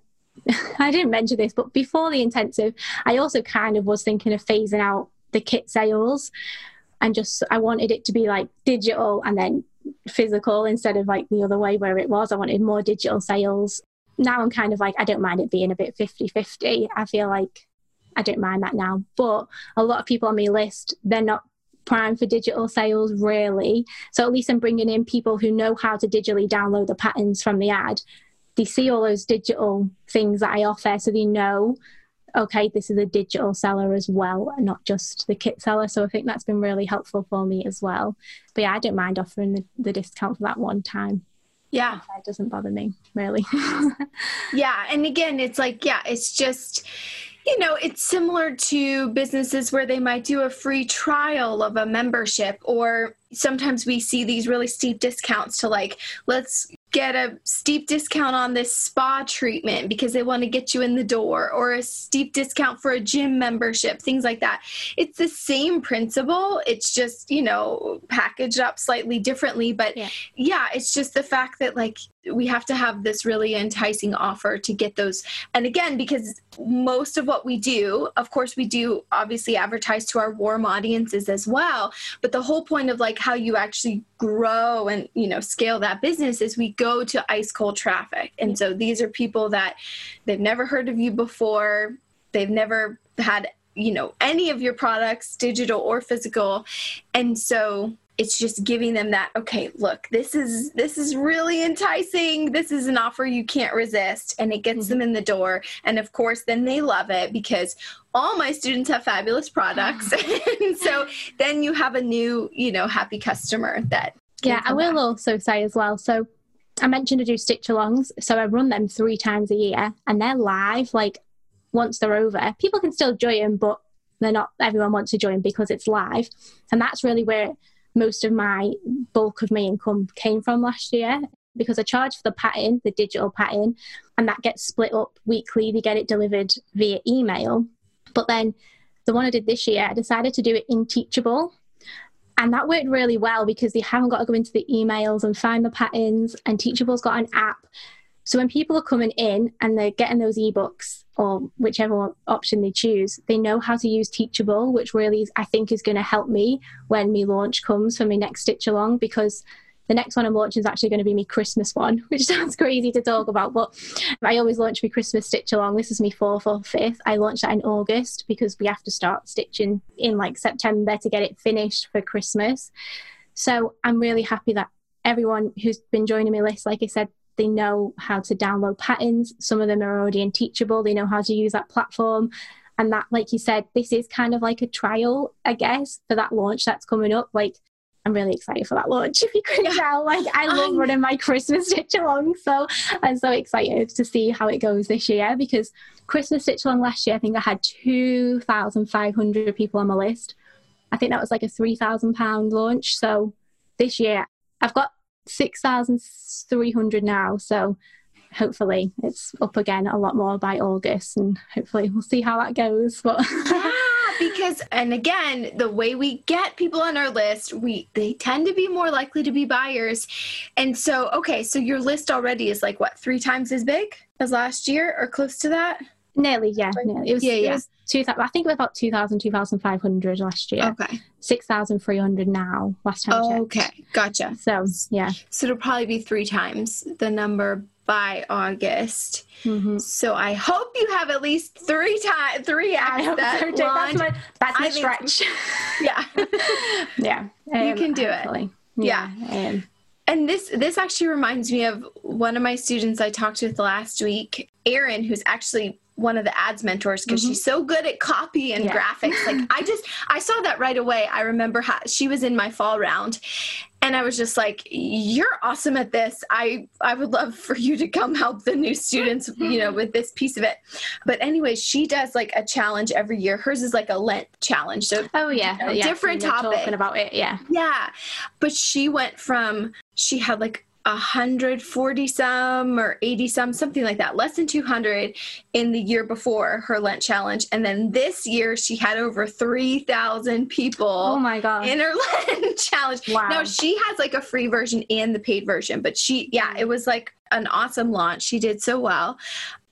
I didn't mention this, but before the intensive, I also kind of was thinking of phasing out the kit sales and just I wanted it to be like digital and then physical instead of like the other way where it was. I wanted more digital sales. Now I'm kind of like, I don't mind it being a bit 50 50. I feel like I don't mind that now. But a lot of people on my list, they're not prime for digital sales really. So at least I'm bringing in people who know how to digitally download the patterns from the ad they see all those digital things that I offer, so they know, okay, this is a digital seller as well, and not just the kit seller. So I think that's been really helpful for me as well. But yeah, I don't mind offering the, the discount for that one time. Yeah. It doesn't bother me, really. yeah. And again, it's like, yeah, it's just, you know, it's similar to businesses where they might do a free trial of a membership, or sometimes we see these really steep discounts to like, let's get a steep discount on this spa treatment because they want to get you in the door or a steep discount for a gym membership things like that. It's the same principle it's just you know packaged up slightly differently but yeah, yeah it's just the fact that like we have to have this really enticing offer to get those. And again because most of what we do of course we do obviously advertise to our warm audiences as well. But the whole point of like how you actually grow and you know scale that business is we go to ice cold traffic. And so these are people that they've never heard of you before. They've never had you know any of your products digital or physical. And so it's just giving them that okay look this is this is really enticing. This is an offer you can't resist. And it gets mm-hmm. them in the door. And of course then they love it because all my students have fabulous products. And so then you have a new you know happy customer that yeah i will back. also say as well. So i mentioned to do stitch alongs so i run them three times a year and they're live like once they're over. People can still join but they're not everyone wants to join because it's live. And that's really where most of my bulk of my income came from last year because I charge for the pattern, the digital pattern, and that gets split up weekly. They get it delivered via email. But then the one I did this year, I decided to do it in Teachable. And that worked really well because they haven't got to go into the emails and find the patterns. And Teachable's got an app so when people are coming in and they're getting those ebooks or whichever option they choose, they know how to use Teachable, which really I think is going to help me when my launch comes for my next stitch along because the next one I'm launching is actually going to be my Christmas one, which sounds crazy to talk about, but I always launch my Christmas stitch along. This is my fourth or fifth. I launched that in August because we have to start stitching in like September to get it finished for Christmas. So I'm really happy that everyone who's been joining my list, like I said, they know how to download patterns. Some of them are already in Teachable. They know how to use that platform. And that, like you said, this is kind of like a trial, I guess, for that launch that's coming up. Like, I'm really excited for that launch. If you couldn't tell, like I love um, running my Christmas stitch along, so I'm so excited to see how it goes this year. Because Christmas stitch along last year, I think I had 2,500 people on my list. I think that was like a 3,000 pound launch. So this year, I've got 6,300 now. So hopefully it's up again a lot more by August and hopefully we'll see how that goes. But yeah, because and again, the way we get people on our list, we they tend to be more likely to be buyers. And so okay, so your list already is like what, three times as big as last year or close to that? Nearly, yeah. Nearly. It was, yeah, yeah. It was 2000, I think it was about 2,000, 2,500 last year. Okay. 6,300 now, last time oh, Okay, gotcha. So, yeah. So it'll probably be three times the number by August. Mm-hmm. So I hope you have at least three times, three I hope that so That's my, that's my stretch. yeah. yeah. Um, you can do hopefully. it. Yeah. yeah. Um, and this this actually reminds me of one of my students I talked with last week, Erin, who's actually one of the ads mentors because mm-hmm. she's so good at copy and yeah. graphics. Like I just I saw that right away. I remember how she was in my fall round and I was just like, "You're awesome at this. I I would love for you to come help the new students, you know, with this piece of it." But anyway, she does like a challenge every year. Hers is like a Lent challenge. So oh yeah, you know, yeah different topic. Talking about it, yeah, yeah. But she went from she had like 140 some or 80 some, something like that, less than 200 in the year before her Lent challenge. And then this year she had over 3,000 people oh my God. in her Lent challenge. Wow. Now she has like a free version and the paid version, but she, yeah, it was like an awesome launch. She did so well.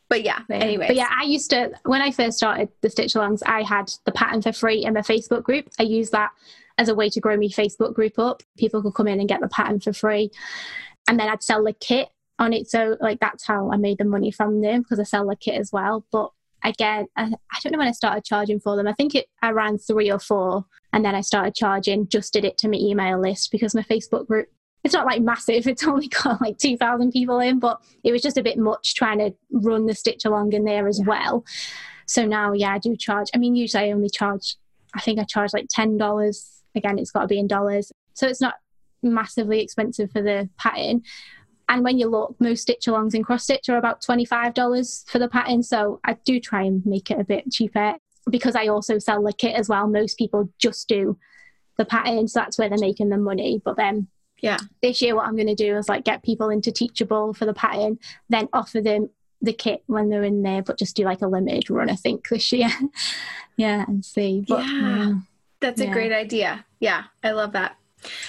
But yeah, anyway. But yeah, I used to, when I first started the Stitch Alongs, I had the pattern for free in my Facebook group. I used that as a way to grow my Facebook group up. People could come in and get the pattern for free and then I'd sell the kit on it. So like that's how I made the money from them because I sell the kit as well. But again, I, I don't know when I started charging for them. I think it I ran three or four, and then I started charging. Just did it to my email list because my Facebook group. It's not like massive. It's only got like two thousand people in, but it was just a bit much trying to run the stitch along in there as yeah. well. So now, yeah, I do charge. I mean, usually I only charge. I think I charge like ten dollars. Again, it's got to be in dollars. So it's not massively expensive for the pattern. And when you look, most stitch alongs in cross stitch are about $25 for the pattern. So I do try and make it a bit cheaper because I also sell the kit as well. Most people just do the pattern, so that's where they're making the money. But then Yeah. this year what I'm going to do is like get people into Teachable for the pattern, then offer them the kit when they're in there, but just do like a limited run, I think, this year. yeah, and see. But Yeah. That's a great idea. Yeah, I love that.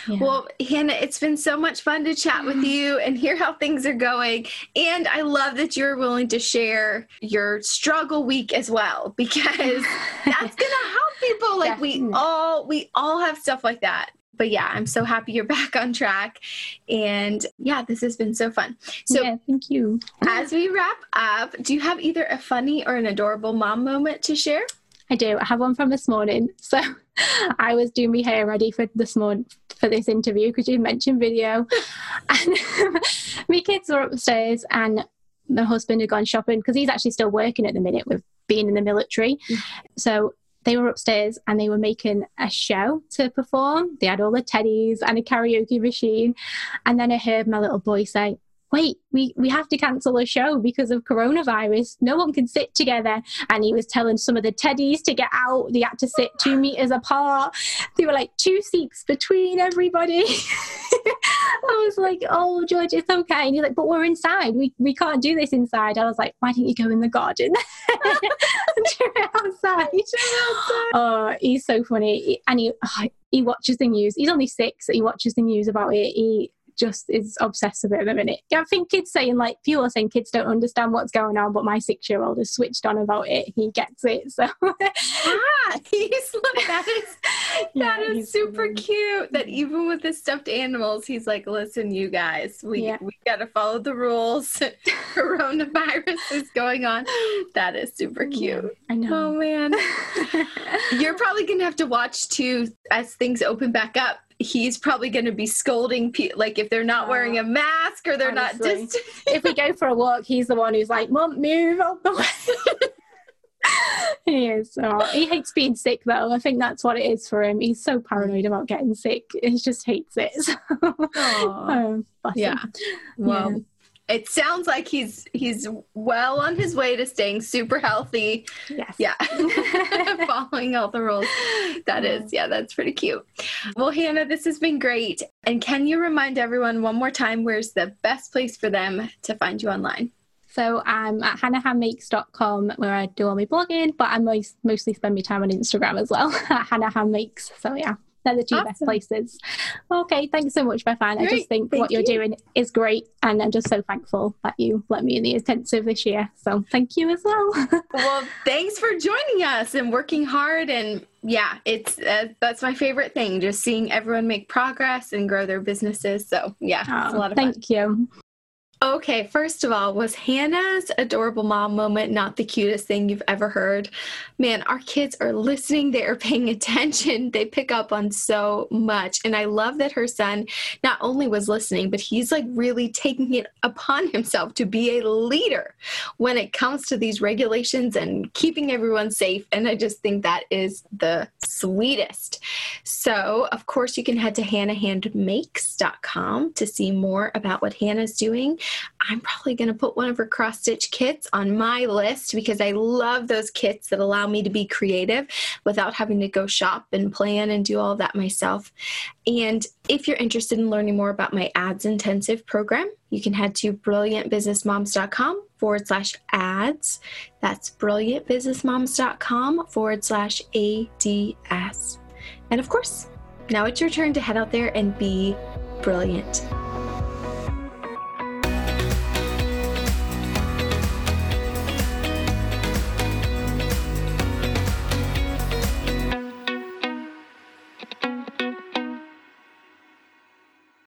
Yeah. Well, Hannah, it's been so much fun to chat with you and hear how things are going. And I love that you're willing to share your struggle week as well because that's going to help people. Like we all we all have stuff like that. But yeah, I'm so happy you're back on track. And yeah, this has been so fun. So yeah, thank you. as we wrap up, do you have either a funny or an adorable mom moment to share? I do. I have one from this morning. So I was doing my hair ready for this morning for this interview because you mentioned video, and my kids were upstairs and my husband had gone shopping because he's actually still working at the minute with being in the military. Mm. So they were upstairs and they were making a show to perform. They had all the teddies and a karaoke machine, and then I heard my little boy say. Wait, we, we have to cancel a show because of coronavirus. No one can sit together and he was telling some of the teddies to get out. They had to sit two meters apart. They were like two seats between everybody. I was like, "Oh, George, it's okay." And he's like, "But we're inside. We we can't do this inside." I was like, "Why don't you go in the garden and do it outside?" Oh, he's so funny, and he oh, he watches the news. He's only six. He watches the news about it. He just is obsessed with it at the minute. I think kids saying like people are saying kids don't understand what's going on, but my six year old is switched on about it. He gets it. So Ah, he's like, that is Yeah, that is super cute. That even with the stuffed animals, he's like, "Listen, you guys, we Yeah. we got to follow the rules. Coronavirus is going on." That is super cute. I know. Oh man, you're probably gonna have to watch too as things open back up. He's probably gonna be scolding, pe- like if they're not wearing a mask or they're Honestly. not just. if we go for a walk, he's the one who's like, mom move out the way." he is. Oh, he hates being sick, though. I think that's what it is for him. He's so paranoid about getting sick. He just hates it. So, um, Yeah. him. Well, it sounds like he's he's well on his way to staying super healthy. Yes. Yeah. Following all the rules. That is, yeah, that's pretty cute. Well, Hannah, this has been great. And can you remind everyone one more time where's the best place for them to find you online? So I'm at hannahhandmakes.com where I do all my blogging, but I most, mostly spend my time on Instagram as well at Hannah Handmakes. So yeah, they're the two best places. Okay, thanks so much, Beth Anne. I just think thank what you're you. doing is great, and I'm just so thankful that you let me in the intensive this year. So thank you as well. Well, thanks for joining us and working hard. And yeah, it's uh, that's my favorite thing, just seeing everyone make progress and grow their businesses. So yeah, it's a lot of fun. thank you. Okay, first of all, was Hannah's adorable mom moment not the cutest thing you've ever heard? Man, our kids are listening, they are paying attention, they pick up on so much. And I love that her son not only was listening, but he's like really taking it upon himself to be a leader when it comes to these regulations and keeping everyone safe. And I just think that is the sweetest. So, of course, you can head to hannahhandmakes.com to see more about what Hannah's doing. I'm probably going to put one of her cross stitch kits on my list because I love those kits that allow me to be creative without having to go shop and plan and do all that myself. And if you're interested in learning more about my ads intensive program, you can head to brilliantbusinessmoms.com forward slash ads. That's brilliantbusinessmoms.com forward slash ADS. And of course, now it's your turn to head out there and be brilliant.